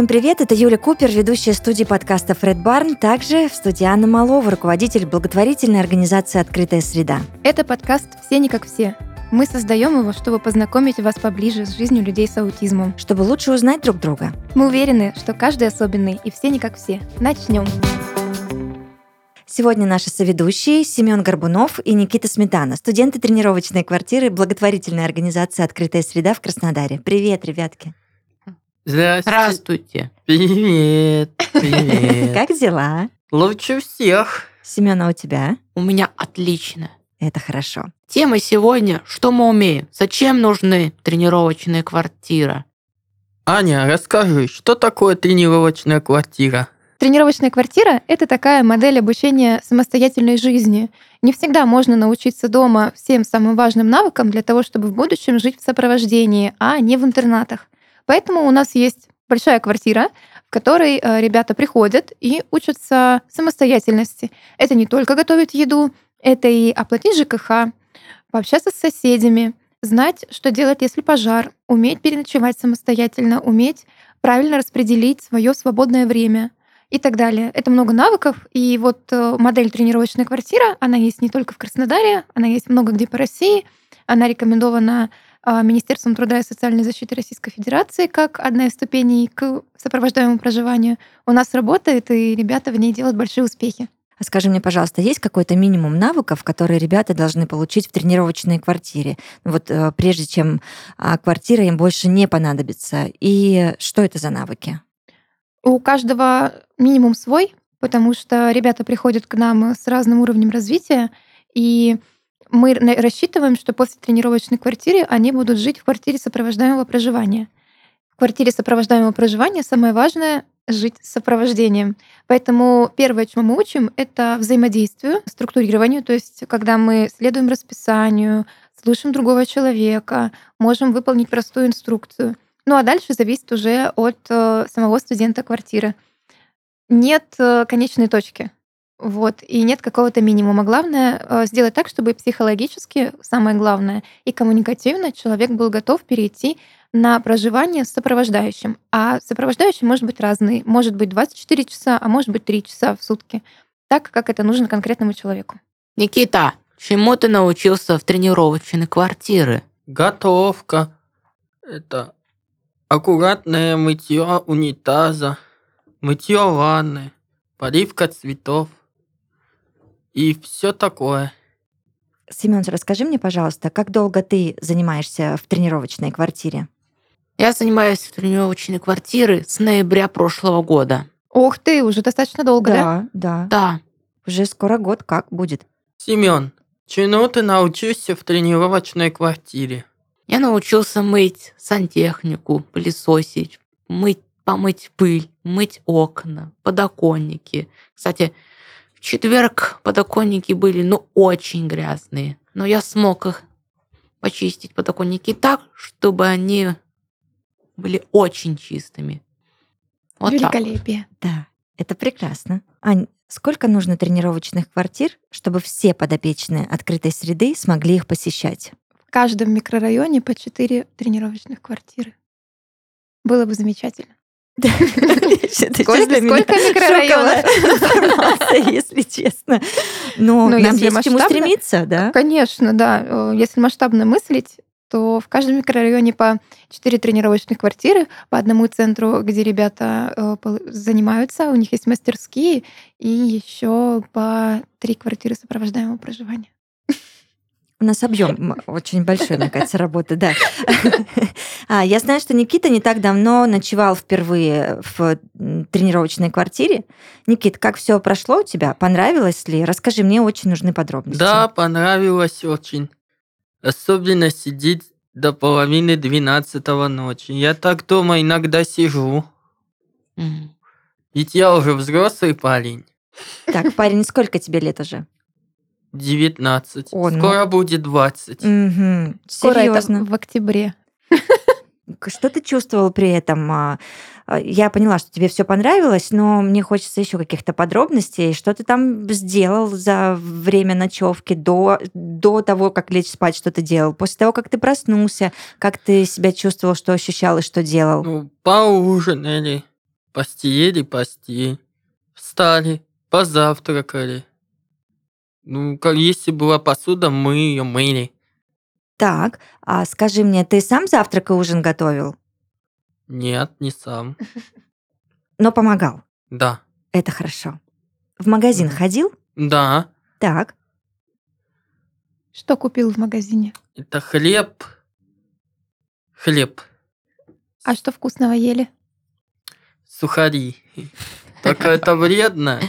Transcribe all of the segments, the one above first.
Всем привет, это Юля Купер, ведущая студии подкаста «Фред Барн», также в студии Анна Малова, руководитель благотворительной организации «Открытая среда». Это подкаст «Все не как все». Мы создаем его, чтобы познакомить вас поближе с жизнью людей с аутизмом. Чтобы лучше узнать друг друга. Мы уверены, что каждый особенный и все не как все. Начнем. Сегодня наши соведущие Семен Горбунов и Никита Сметана, студенты тренировочной квартиры благотворительной организации «Открытая среда» в Краснодаре. Привет, ребятки. Здравствуйте. Здравствуйте. Привет. Привет. Как дела? Лучше всех. Семена у тебя? У меня отлично. Это хорошо. Тема сегодня «Что мы умеем? Зачем нужны тренировочные квартиры?» Аня, расскажи, что такое тренировочная квартира? Тренировочная квартира – это такая модель обучения самостоятельной жизни. Не всегда можно научиться дома всем самым важным навыкам для того, чтобы в будущем жить в сопровождении, а не в интернатах. Поэтому у нас есть большая квартира, в которой э, ребята приходят и учатся самостоятельности. Это не только готовить еду, это и оплатить ЖКХ, пообщаться с соседями, знать, что делать, если пожар, уметь переночевать самостоятельно, уметь правильно распределить свое свободное время и так далее. Это много навыков, и вот э, модель тренировочная квартира, она есть не только в Краснодаре, она есть много где по России, она рекомендована Министерством труда и социальной защиты Российской Федерации как одна из ступеней к сопровождаемому проживанию. У нас работает, и ребята в ней делают большие успехи. А скажи мне, пожалуйста, есть какой-то минимум навыков, которые ребята должны получить в тренировочной квартире? Вот э, прежде чем а, квартира им больше не понадобится. И что это за навыки? У каждого минимум свой, потому что ребята приходят к нам с разным уровнем развития, и мы рассчитываем, что после тренировочной квартиры они будут жить в квартире сопровождаемого проживания. В квартире сопровождаемого проживания самое важное — жить с сопровождением. Поэтому первое, чему мы учим, это взаимодействию, структурированию, то есть когда мы следуем расписанию, слушаем другого человека, можем выполнить простую инструкцию. Ну а дальше зависит уже от э, самого студента квартиры. Нет э, конечной точки. Вот, и нет какого-то минимума. Главное э, сделать так, чтобы психологически, самое главное, и коммуникативно человек был готов перейти на проживание с сопровождающим. А сопровождающий может быть разный. Может быть 24 часа, а может быть 3 часа в сутки. Так, как это нужно конкретному человеку. Никита, чему ты научился в тренировочной квартире? Готовка. Это аккуратное мытье унитаза, мытье ванны, поливка цветов и все такое. Семен, расскажи мне, пожалуйста, как долго ты занимаешься в тренировочной квартире? Я занимаюсь в тренировочной квартире с ноября прошлого года. Ух ты, уже достаточно долго, да? Да, да. Да. Уже скоро год как будет? Семен, чему ты научился в тренировочной квартире? Я научился мыть сантехнику, пылесосить, мыть, помыть пыль, мыть окна, подоконники. Кстати, в четверг подоконники были, ну, очень грязные. Но я смог их почистить подоконники так, чтобы они были очень чистыми. Вот Великолепие. Так. Да, это прекрасно. Ань, сколько нужно тренировочных квартир, чтобы все подопечные открытой среды смогли их посещать? В каждом микрорайоне по четыре тренировочных квартиры. Было бы замечательно. Сколько, микрорайонов? если честно. Но ну, нам есть к чему стремиться, да? Конечно, да. Э, если масштабно мыслить, то в каждом микрорайоне по 4 тренировочных квартиры, по одному центру, где ребята э, занимаются, у них есть мастерские, и еще по три квартиры сопровождаемого проживания. У нас объем очень большой, мне кажется, работы, да. А, я знаю, что Никита не так давно ночевал впервые в тренировочной квартире. Никит, как все прошло у тебя? Понравилось ли? Расскажи, мне очень нужны подробности. Да, понравилось очень. Особенно сидеть до половины двенадцатого ночи. Я так дома иногда сижу. Ведь я уже взрослый парень. Так, парень, сколько тебе лет уже? 19. О, ну... Скоро будет 20. Угу. Скоро это в октябре. Что ты чувствовал при этом? А, а, я поняла, что тебе все понравилось, но мне хочется еще каких-то подробностей. Что ты там сделал за время ночевки до, до того, как лечь спать, что ты делал? После того, как ты проснулся, как ты себя чувствовал, что ощущал и что делал? Ну, поужинали. Постели, постель. Встали, позавтракали. Ну, как если была посуда, мы ее мыли. Так, а скажи мне, ты сам завтрак и ужин готовил? Нет, не сам. Но помогал. Да. Это хорошо. В магазин ходил? Да. Так. Что купил в магазине? Это хлеб. Хлеб. А что вкусного ели? Сухари. Только это вредно.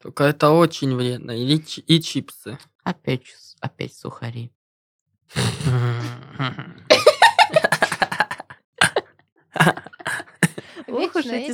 Только это очень вредно. И, и чипсы. Опять, с- опять сухари. Ох уж эти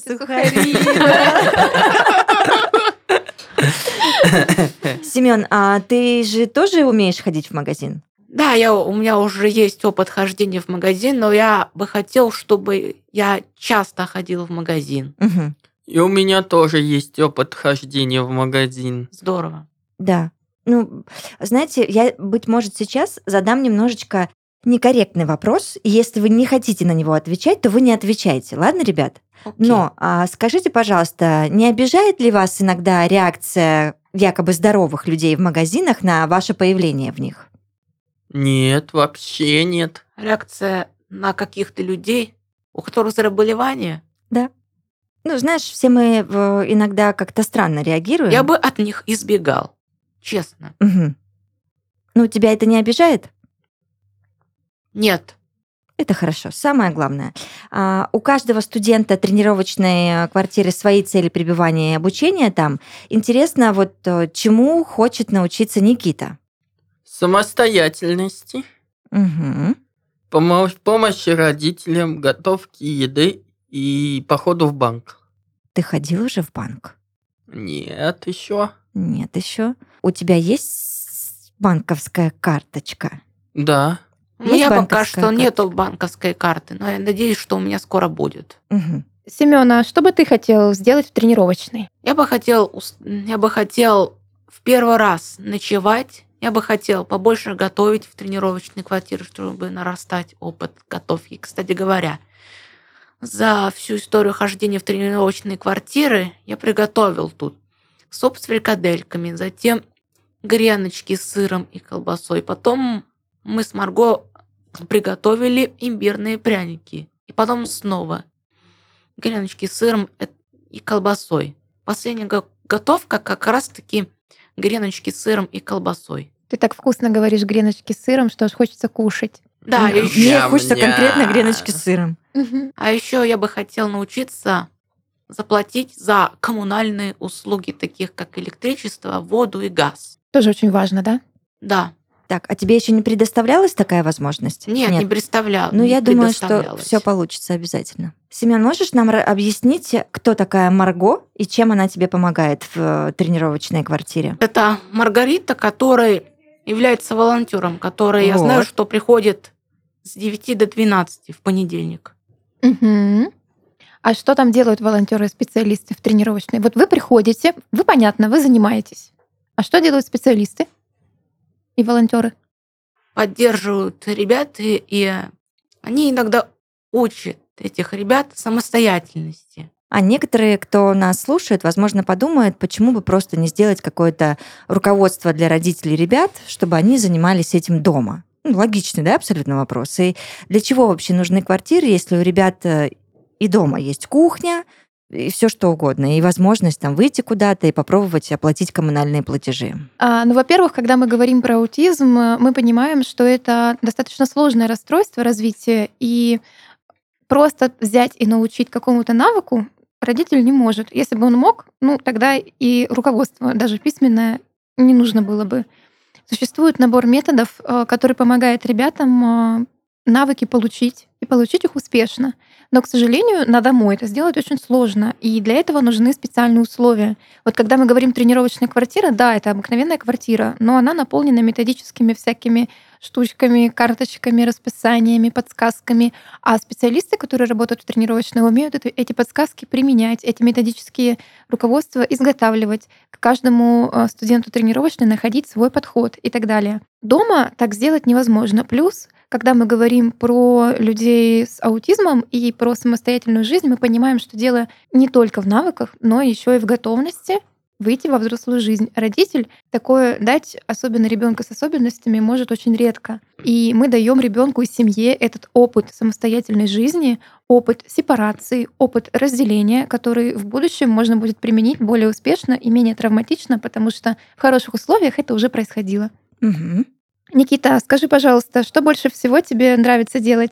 Семен, а ты же тоже умеешь ходить в магазин? Да, я, у меня уже есть опыт хождения в магазин, но я бы хотел, чтобы я часто ходил в магазин. Мгм. И у меня тоже есть опыт хождения в магазин. Здорово. Да. Ну, знаете, я, быть может, сейчас задам немножечко некорректный вопрос. И если вы не хотите на него отвечать, то вы не отвечайте. Ладно, ребят? Окей. Но а, скажите, пожалуйста, не обижает ли вас иногда реакция якобы здоровых людей в магазинах на ваше появление в них? Нет, вообще нет. Реакция на каких-то людей, у которых заболевание, Ну, знаешь, все мы э, иногда как-то странно реагируем. я бы от них избегал. Честно. Мгм. Ну, тебя это не обижает? Нет. Это хорошо. Самое главное. А, у каждого студента тренировочной э, квартиры свои цели пребывания и обучения там. Интересно, вот э, чему хочет научиться Никита? Самостоятельности, Мгм. помо- помощи родителям, готовки еды и походу в банк. Ты ходил уже в банк? Нет, еще. Нет еще. У тебя есть банковская карточка? Да. У Есть меня пока что нету банковской карты, но я надеюсь, что у меня скоро будет. Мгм. Семена, а что бы ты хотел сделать в тренировочной? Я бы хотел, я бы хотел в первый раз ночевать. Я бы хотел побольше готовить в тренировочной квартире, чтобы нарастать опыт готовки. Кстати говоря, за всю историю хождения в тренировочные квартиры я приготовил тут суп с фрикадельками, затем греночки с сыром и колбасой. Потом мы с Марго приготовили имбирные пряники. И потом снова греночки с сыром э- и колбасой. Последняя го- готовка как раз-таки греночки с сыром и колбасой. Ты так вкусно говоришь греночки с сыром, что аж хочется кушать. Да, Мне Ням-ням. хочется конкретно греночки с сыром. а еще я бы хотел научиться заплатить за коммунальные услуги, таких как электричество, воду и газ. Тоже очень важно, да? Да. Так, а тебе еще не предоставлялась такая возможность? Нет, не представлял. Ну, не я думаю, что все получится обязательно. Семен, можешь нам объяснить, кто такая Марго и чем она тебе помогает в э, тренировочной квартире? Это Маргарита, которая является волонтером, которая, я знаю, Вот. что приходит с 9 до 12 в понедельник. Мгм. А что там делают волонтеры и специалисты в тренировочной? Вот вы приходите, вы, понятно, вы занимаетесь. А что делают специалисты и волонтеры? поддерживают ребят, и, и они иногда учат этих ребят самостоятельности. А некоторые, кто нас слушает, возможно, подумают, почему бы просто не сделать какое-то руководство для родителей ребят, чтобы они занимались этим дома. Ну, логичный, да, абсолютно вопрос. И для чего вообще нужны квартиры, если у ребят э, и дома есть кухня, и все что угодно, и возможность там выйти куда-то и попробовать оплатить коммунальные платежи. А, ну, во-первых, когда мы говорим про аутизм, э, мы понимаем, что это достаточно сложное расстройство развития, и просто взять и научить какому-то навыку родитель не может. Если бы он мог, ну, тогда и руководство, даже письменное, не нужно было бы. Существует набор методов, э, который помогает ребятам э, навыки получить и получить их успешно. Но, к сожалению, на дому это сделать очень сложно, и для этого нужны специальные условия. Вот когда мы говорим тренировочная квартира, да, это обыкновенная квартира, но она наполнена методическими всякими штучками, карточками, расписаниями, подсказками. А специалисты, которые работают в тренировочной, умеют эти подсказки применять, эти методические руководства изготавливать, к каждому э, студенту тренировочной находить свой подход и так далее. Дома так сделать невозможно. Плюс когда мы говорим про людей с аутизмом и про самостоятельную жизнь, мы понимаем, что дело не только в навыках, но еще и в готовности выйти во взрослую жизнь. Родитель такое дать, особенно ребенка с особенностями, может очень редко. И мы даем ребенку и семье этот опыт самостоятельной жизни, опыт сепарации, опыт разделения, который в будущем можно будет применить более успешно и менее травматично, потому что в хороших условиях это уже происходило. Мгм. Никита, скажи, пожалуйста, что больше всего тебе нравится делать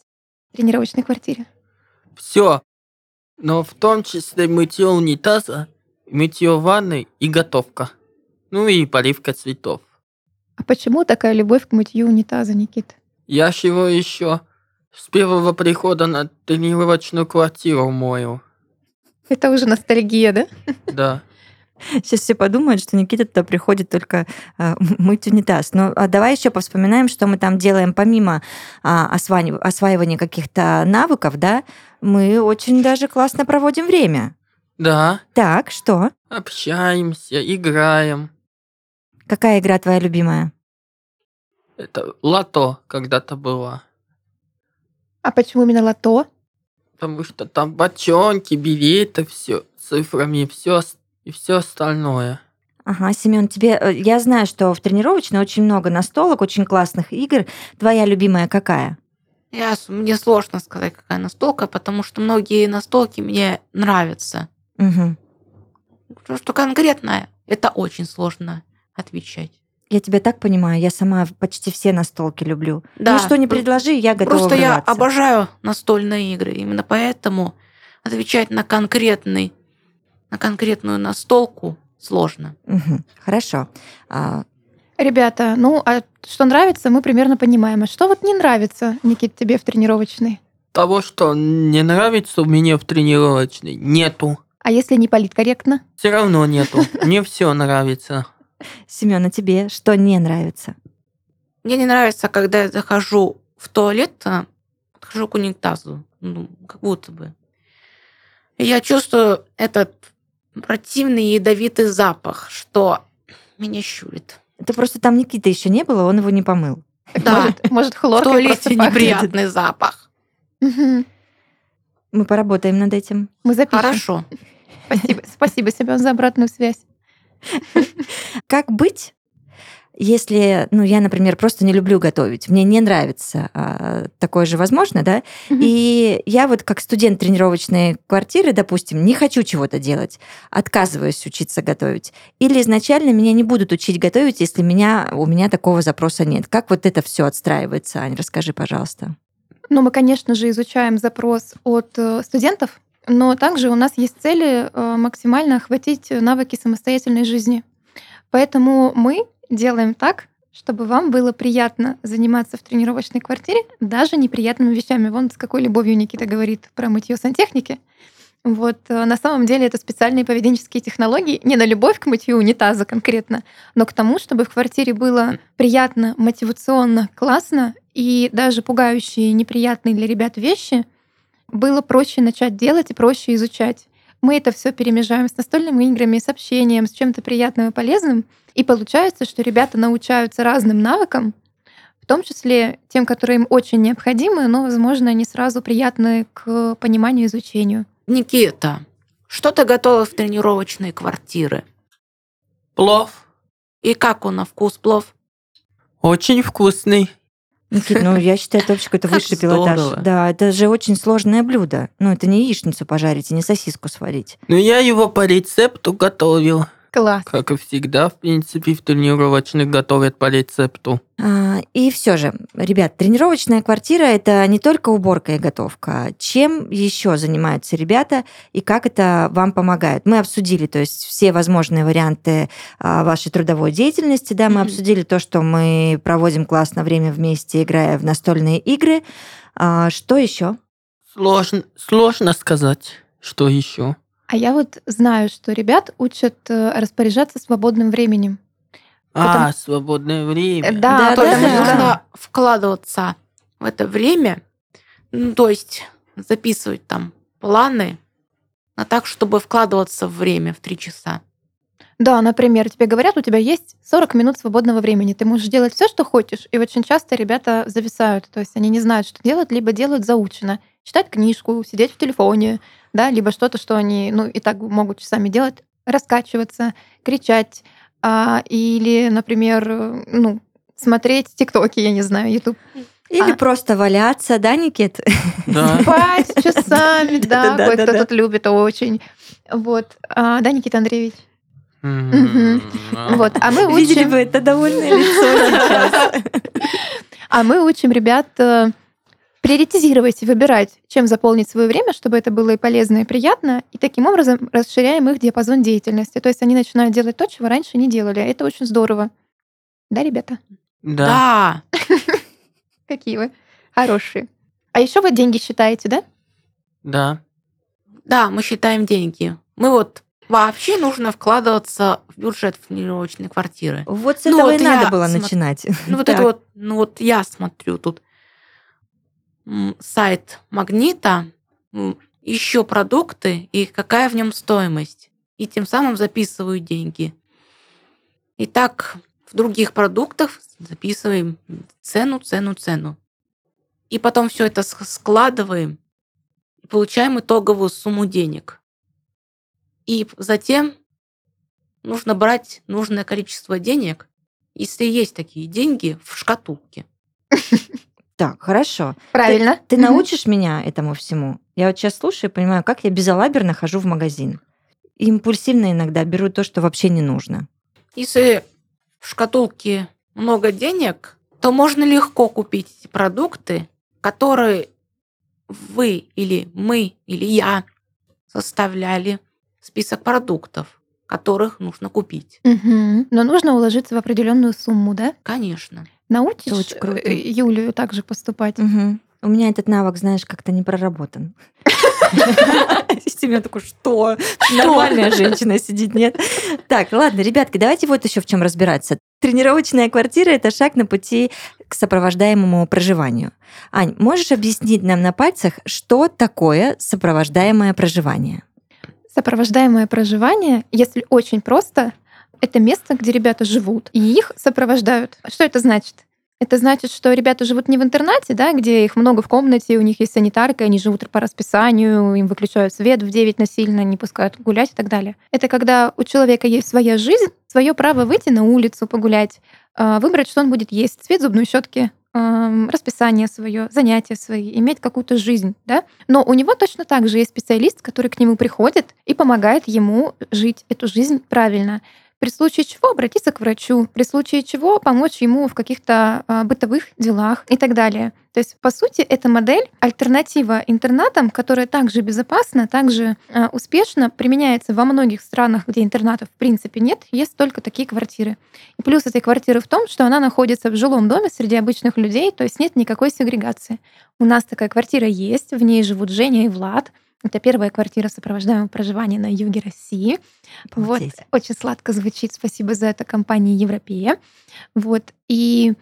в тренировочной квартире? Все. Но в том числе мытье унитаза, мытье ванны и готовка. Ну и поливка цветов. А почему такая любовь к мытью унитаза, Никит? Я ж его еще с первого прихода на тренировочную квартиру мою. Это уже ностальгия, да? Да. Сейчас все подумают, что Никита туда приходит только а, мыть унитаз. Ну, а давай еще повспоминаем, что мы там делаем помимо а, осваивания, осваивания каких-то навыков, да? Мы очень даже классно проводим время. Да. Так, что? Общаемся, играем. Какая игра твоя любимая? Это лото когда-то было. А почему именно лото? Потому что там бочонки, билеты, все цифрами, все и все остальное. Ага, Семен, тебе... э, Я знаю, что в тренировочной очень много настолок, очень классных игр. Твоя любимая какая? Я, мне сложно сказать, какая настолка, потому что многие настолки мне нравятся. Мгм. Что, что конкретно, это очень сложно отвечать. Я тебя так понимаю, я сама почти все настолки люблю. Да, ну что не предложи, я готова Просто я врываться. обожаю настольные игры. Именно поэтому отвечать на конкретный, на конкретную настолку сложно. Мгм, Хорошо. А, Ребята, ну а что нравится, мы примерно понимаем. А что вот не нравится, Никит, тебе в тренировочной? Того, что не нравится мне в тренировочной, нету. А если не политкорректно? Все равно нету. Мне все нравится. Семен, а тебе что не нравится? Мне не нравится, когда я захожу в туалет, а, подхожу к унитазу, ну, как будто бы. И я чувствую этот противный ядовитый запах, что меня щурит. Это просто там Никита еще не было, он его не помыл. Да. Может, может В туалете неприятный запах. Мы поработаем над этим. Мы запишем. Хорошо. Спасибо, спасибо, Семен, за обратную связь. Как быть, если, ну, я, например, просто не люблю готовить, мне не нравится, а, такое же возможно, да? Мгм. И я вот как студент тренировочной квартиры, допустим, не хочу чего-то делать, отказываюсь учиться готовить. Или изначально меня не будут учить готовить, если меня, у меня такого запроса нет. Как вот это все отстраивается, Ань, расскажи, пожалуйста. Ну, мы, конечно же, изучаем запрос от э, студентов, но также у нас есть цели э, максимально охватить навыки самостоятельной жизни. Поэтому мы делаем так, чтобы вам было приятно заниматься в тренировочной квартире даже неприятными вещами. Вон с какой любовью Никита говорит про мытье сантехники. Вот э, на самом деле это специальные поведенческие технологии, не на любовь к мытью унитаза конкретно, но к тому, чтобы в квартире было приятно, мотивационно, классно и даже пугающие, неприятные для ребят вещи было проще начать делать и проще изучать. Мы это все перемежаем с настольными играми, с общением, с чем-то приятным и полезным. И получается, что ребята научаются разным навыкам, в том числе тем, которые им очень необходимы, но, возможно, не сразу приятны к пониманию и изучению. Никита, что ты готовил в тренировочной квартиры? Плов И как он на вкус плов? очень вкусный. Никит, ну я считаю, это вообще какой-то Как высший пилотаж. здорово. Да, это же очень сложное блюдо. Ну, это не яичницу пожарить и не сосиску сварить. Но я его по рецепту готовил. Класс. Как и всегда, в принципе, в тренировочных готовят по рецепту. А, И все же, ребят, тренировочная квартира это не только уборка и готовка. Чем еще занимаются ребята и как это вам помогает? Мы обсудили, то есть все возможные варианты а, вашей трудовой деятельности, да, мы Мгм. обсудили то, что мы проводим классное время вместе, играя в настольные игры. А, Что еще? Сложно, сложно сказать, что еще. А я вот знаю, что ребят учат э, распоряжаться свободным временем. А, свободное время. Да, потому да, что да. нужно вкладываться в это время, ну, то есть записывать там планы, а так, чтобы вкладываться в время в три часа. Да, например, тебе говорят, у тебя есть 40 минут свободного времени, ты можешь делать все, что хочешь. И очень часто ребята зависают, то есть они не знают, что делать, либо делают заучено. Читать книжку, сидеть в телефоне, да, либо что-то, что они, ну, и так могут часами делать, раскачиваться, кричать, а, или, например, ну, смотреть тиктоки, я не знаю, YouTube. Или А. просто валяться, да, Никит? Да. Спать часами, да, кое-кто тут любит очень. Вот. А, Да, Никита Андреевич? М, Вот. А мы Видели учим... бы это довольное лицо сейчас. А мы учим ребят э, приоритизировать и выбирать, чем заполнить свое время, чтобы это было и полезно, и приятно, и таким образом расширяем их диапазон деятельности. То есть они начинают делать то, чего раньше не делали. Это очень здорово. Да, ребята? Да. Да. Какие вы хорошие. А еще вы деньги считаете, да? Да. Да, мы считаем деньги. Мы вот вообще нужно вкладываться в бюджет в тренировочные квартиры. Вот с Ну, этого вот и надо было смо- начинать. Ну вот Так. это вот, ну вот я смотрю тут сайт Магнита, еще продукты и какая в нем стоимость. И тем самым записываю деньги. И так в других продуктах записываем цену, цену, цену. И потом все это складываем и получаем итоговую сумму денег. И затем нужно брать нужное количество денег, если есть такие деньги в шкатулке. Так, хорошо. Правильно. Ты Мгм. научишь меня этому всему? Я вот сейчас слушаю и понимаю, как я безалаберно хожу в магазин. И импульсивно иногда беру то, что вообще не нужно. Если в шкатулке много денег, то можно легко купить эти продукты, которые вы или мы или я составляли список продуктов, которых нужно купить. Мгм. Но нужно уложиться в определенную сумму, да? Конечно. Научишь очень круто. э, Юлию также поступать? Мгм. У меня этот навык, знаешь, как-то не проработан. Семен такой, что? Нормальная женщина сидит, нет? Так, ладно, ребятки, давайте вот еще в чем разбираться. Тренировочная квартира – это шаг на пути к сопровождаемому проживанию. Ань, можешь объяснить нам на пальцах, что такое сопровождаемое проживание? Сопровождаемое проживание, если очень просто, это место, где ребята живут, и их сопровождают. Что это значит? Это значит, что ребята живут не в интернате, да, где их много в комнате, у них есть санитарка, они живут по расписанию, им выключают свет в 9 насильно, не пускают гулять и так далее. Это когда у человека есть своя жизнь, свое право выйти на улицу, погулять, а, выбрать, что он будет есть, цвет зубной щетки, расписание свое, занятия свои, иметь какую-то жизнь, да. Но у него точно так же есть специалист, который к нему приходит и помогает ему жить эту жизнь правильно. При случае чего обратиться к врачу, при случае чего помочь ему в каких-то а, бытовых делах и так далее. То есть, по сути, эта модель альтернатива интернатам, которая также безопасна, также а, успешно применяется во многих странах, где интернатов в принципе нет, есть только такие квартиры. И плюс этой квартиры в том, что она находится в жилом доме среди обычных людей, то есть нет никакой сегрегации. У нас такая квартира есть, в ней живут Женя и Влад. Это первая квартира сопровождаемого проживания на юге России. Вот, Обалдеть. очень сладко звучит. Спасибо за это компании Европея. Вот, и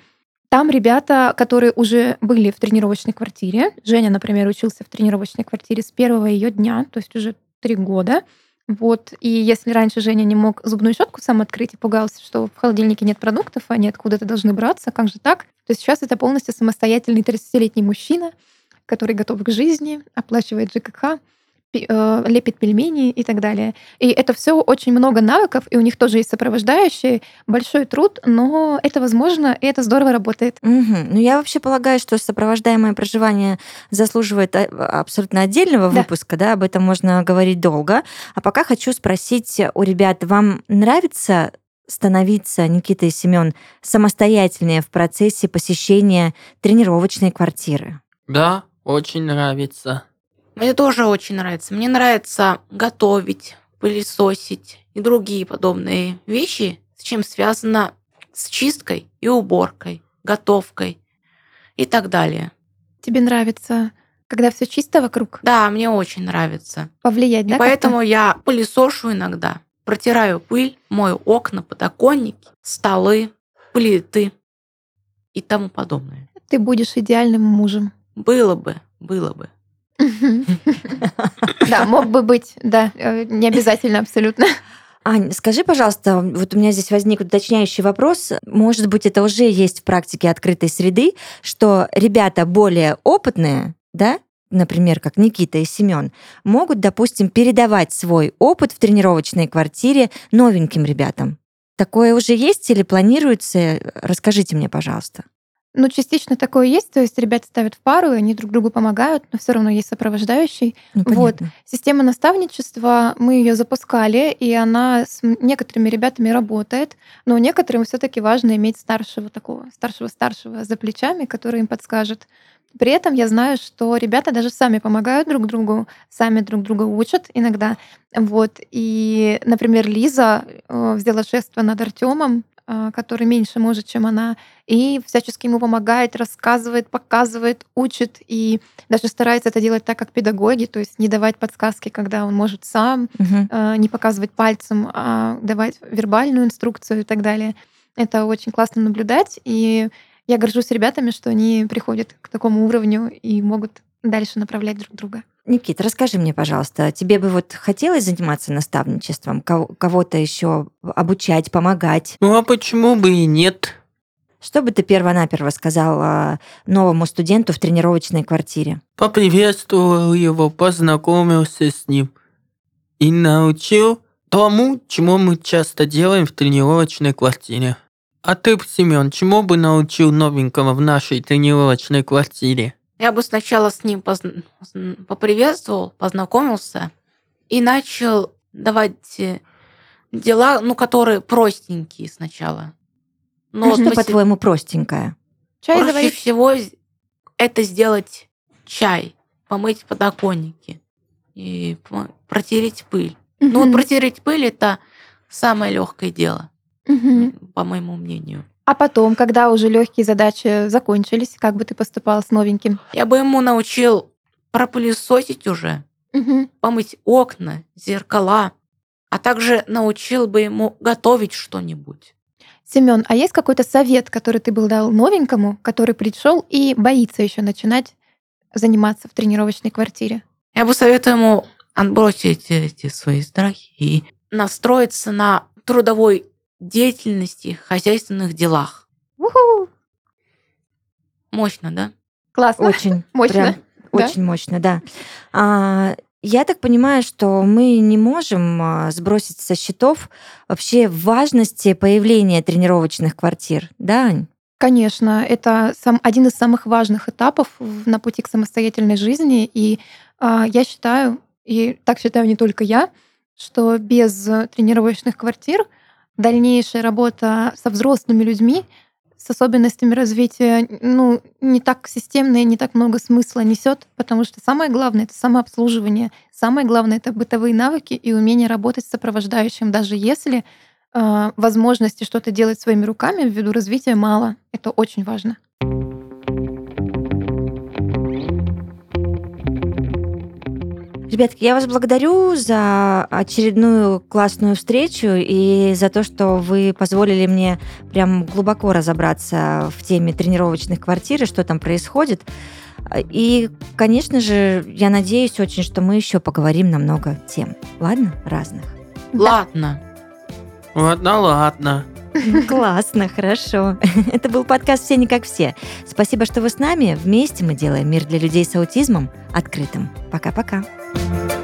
там ребята, которые уже были в тренировочной квартире. Женя, например, учился в тренировочной квартире с первого ее дня, то есть уже три года. Вот. И если раньше Женя не мог зубную щетку сам открыть и пугался, что в холодильнике нет продуктов, они откуда-то должны браться, как же так, то сейчас это полностью самостоятельный 30-летний мужчина, который готов к жизни, оплачивает ЖКХ, э, лепит пельмени и так далее. И это все очень много навыков, и у них тоже есть сопровождающие, большой труд, но это возможно, и это здорово работает. Мгм. Ну, я вообще полагаю, что сопровождаемое проживание заслуживает а, абсолютно отдельного Да. выпуска, да, об этом можно говорить долго. А пока хочу спросить у ребят, вам нравится становиться, Никита и Семен, самостоятельнее в процессе посещения тренировочной квартиры? Да, очень нравится. Мне тоже очень нравится. Мне нравится готовить, пылесосить и другие подобные вещи, с чем связано с чисткой и уборкой, готовкой и так далее. Тебе нравится, когда все чисто вокруг, Да, мне очень нравится. повлиять, И да? поэтому я пылесошу иногда, протираю пыль, мою окна, подоконники, столы, плиты и тому подобное. ты будешь идеальным мужем. Было бы, было бы. Да, мог бы быть, да, э, не обязательно абсолютно. Ань, скажи, пожалуйста, вот у меня здесь возник уточняющий вопрос. Может быть, это уже есть в практике открытой среды, что ребята более опытные, да, например, как Никита и Семен, могут, допустим, передавать свой опыт в тренировочной квартире новеньким ребятам. Такое уже есть или планируется? Расскажите мне, пожалуйста. Ну, частично такое есть, то есть ребята ставят в пару, и они друг другу помогают, но все равно есть сопровождающий. Ну, Вот. Система наставничества, мы ее запускали, и она с некоторыми ребятами работает, но некоторым все-таки важно иметь старшего такого, старшего-старшего за плечами, который им подскажет. При этом я знаю, что ребята даже сами помогают друг другу, сами друг друга учат иногда. Вот. И, например, Лиза э, взяла шефство над Артемом, который меньше может, чем она, и всячески ему помогает, рассказывает, показывает, учит, и даже старается это делать так, как педагоги, то есть не давать подсказки, когда он может сам, э, не показывать пальцем, а давать вербальную инструкцию и так далее. Это очень классно наблюдать, и я горжусь ребятами, что они приходят к такому уровню и могут дальше направлять друг друга. Никит, расскажи мне, пожалуйста, тебе бы вот хотелось заниматься наставничеством, кого- кого-то еще обучать, помогать? Ну а почему бы и нет? Что бы ты перво-наперво сказал новому студенту в тренировочной квартире? Поприветствовал его, познакомился с ним и научил тому, чему мы часто делаем в тренировочной квартире. А ты, Семен, чему бы научил новенького в нашей тренировочной квартире? Я бы сначала с ним позн- поприветствовал, познакомился и начал давать э, дела, ну, которые простенькие сначала. Ну, Что, вот по-твоему, простенькое? Чай проще заварить. всего это сделать чай, помыть подоконники и протереть пыль. Ну, вот протереть пыль это самое легкое дело, по моему мнению. А потом, когда уже легкие задачи закончились, как бы ты поступал с новеньким? Я бы ему научил пропылесосить уже, Мгм. помыть окна, зеркала, а также научил бы ему готовить что-нибудь. Семен, а есть какой-то совет, который ты был дал новенькому, который пришел и боится еще начинать заниматься в тренировочной квартире? Я бы советую ему отбросить эти свои страхи и настроиться на трудовой деятельности, хозяйственных делах. Уху! Мощно, да? Классно. Очень. Мощно, прям да? Очень мощно, да. А, я так понимаю, что мы не можем а, сбросить со счетов вообще важности появления тренировочных квартир, да, Ань? Конечно, это сам, один из самых важных этапов в- на пути к самостоятельной жизни. И а, я считаю, и так считаю не только я, что без э, тренировочных квартир дальнейшая работа со взрослыми людьми с особенностями развития ну, не так системно и не так много смысла несет, потому что самое главное это самообслуживание, самое главное это бытовые навыки и умение работать с сопровождающим, даже если э, возможности что-то делать своими руками ввиду развития мало. Это очень важно. Ребятки, я вас благодарю за очередную классную встречу и за то, что вы позволили мне прям глубоко разобраться в теме тренировочных квартир и что там происходит. И, конечно же, я надеюсь очень, что мы еще поговорим на много тем. Ладно? Разных. Ладно. Ладно, ладно. Классно, хорошо. Это был подкаст «Все не как все». Спасибо, что вы с нами. Вместе мы делаем мир для людей с аутизмом открытым. Пока-пока. Пока.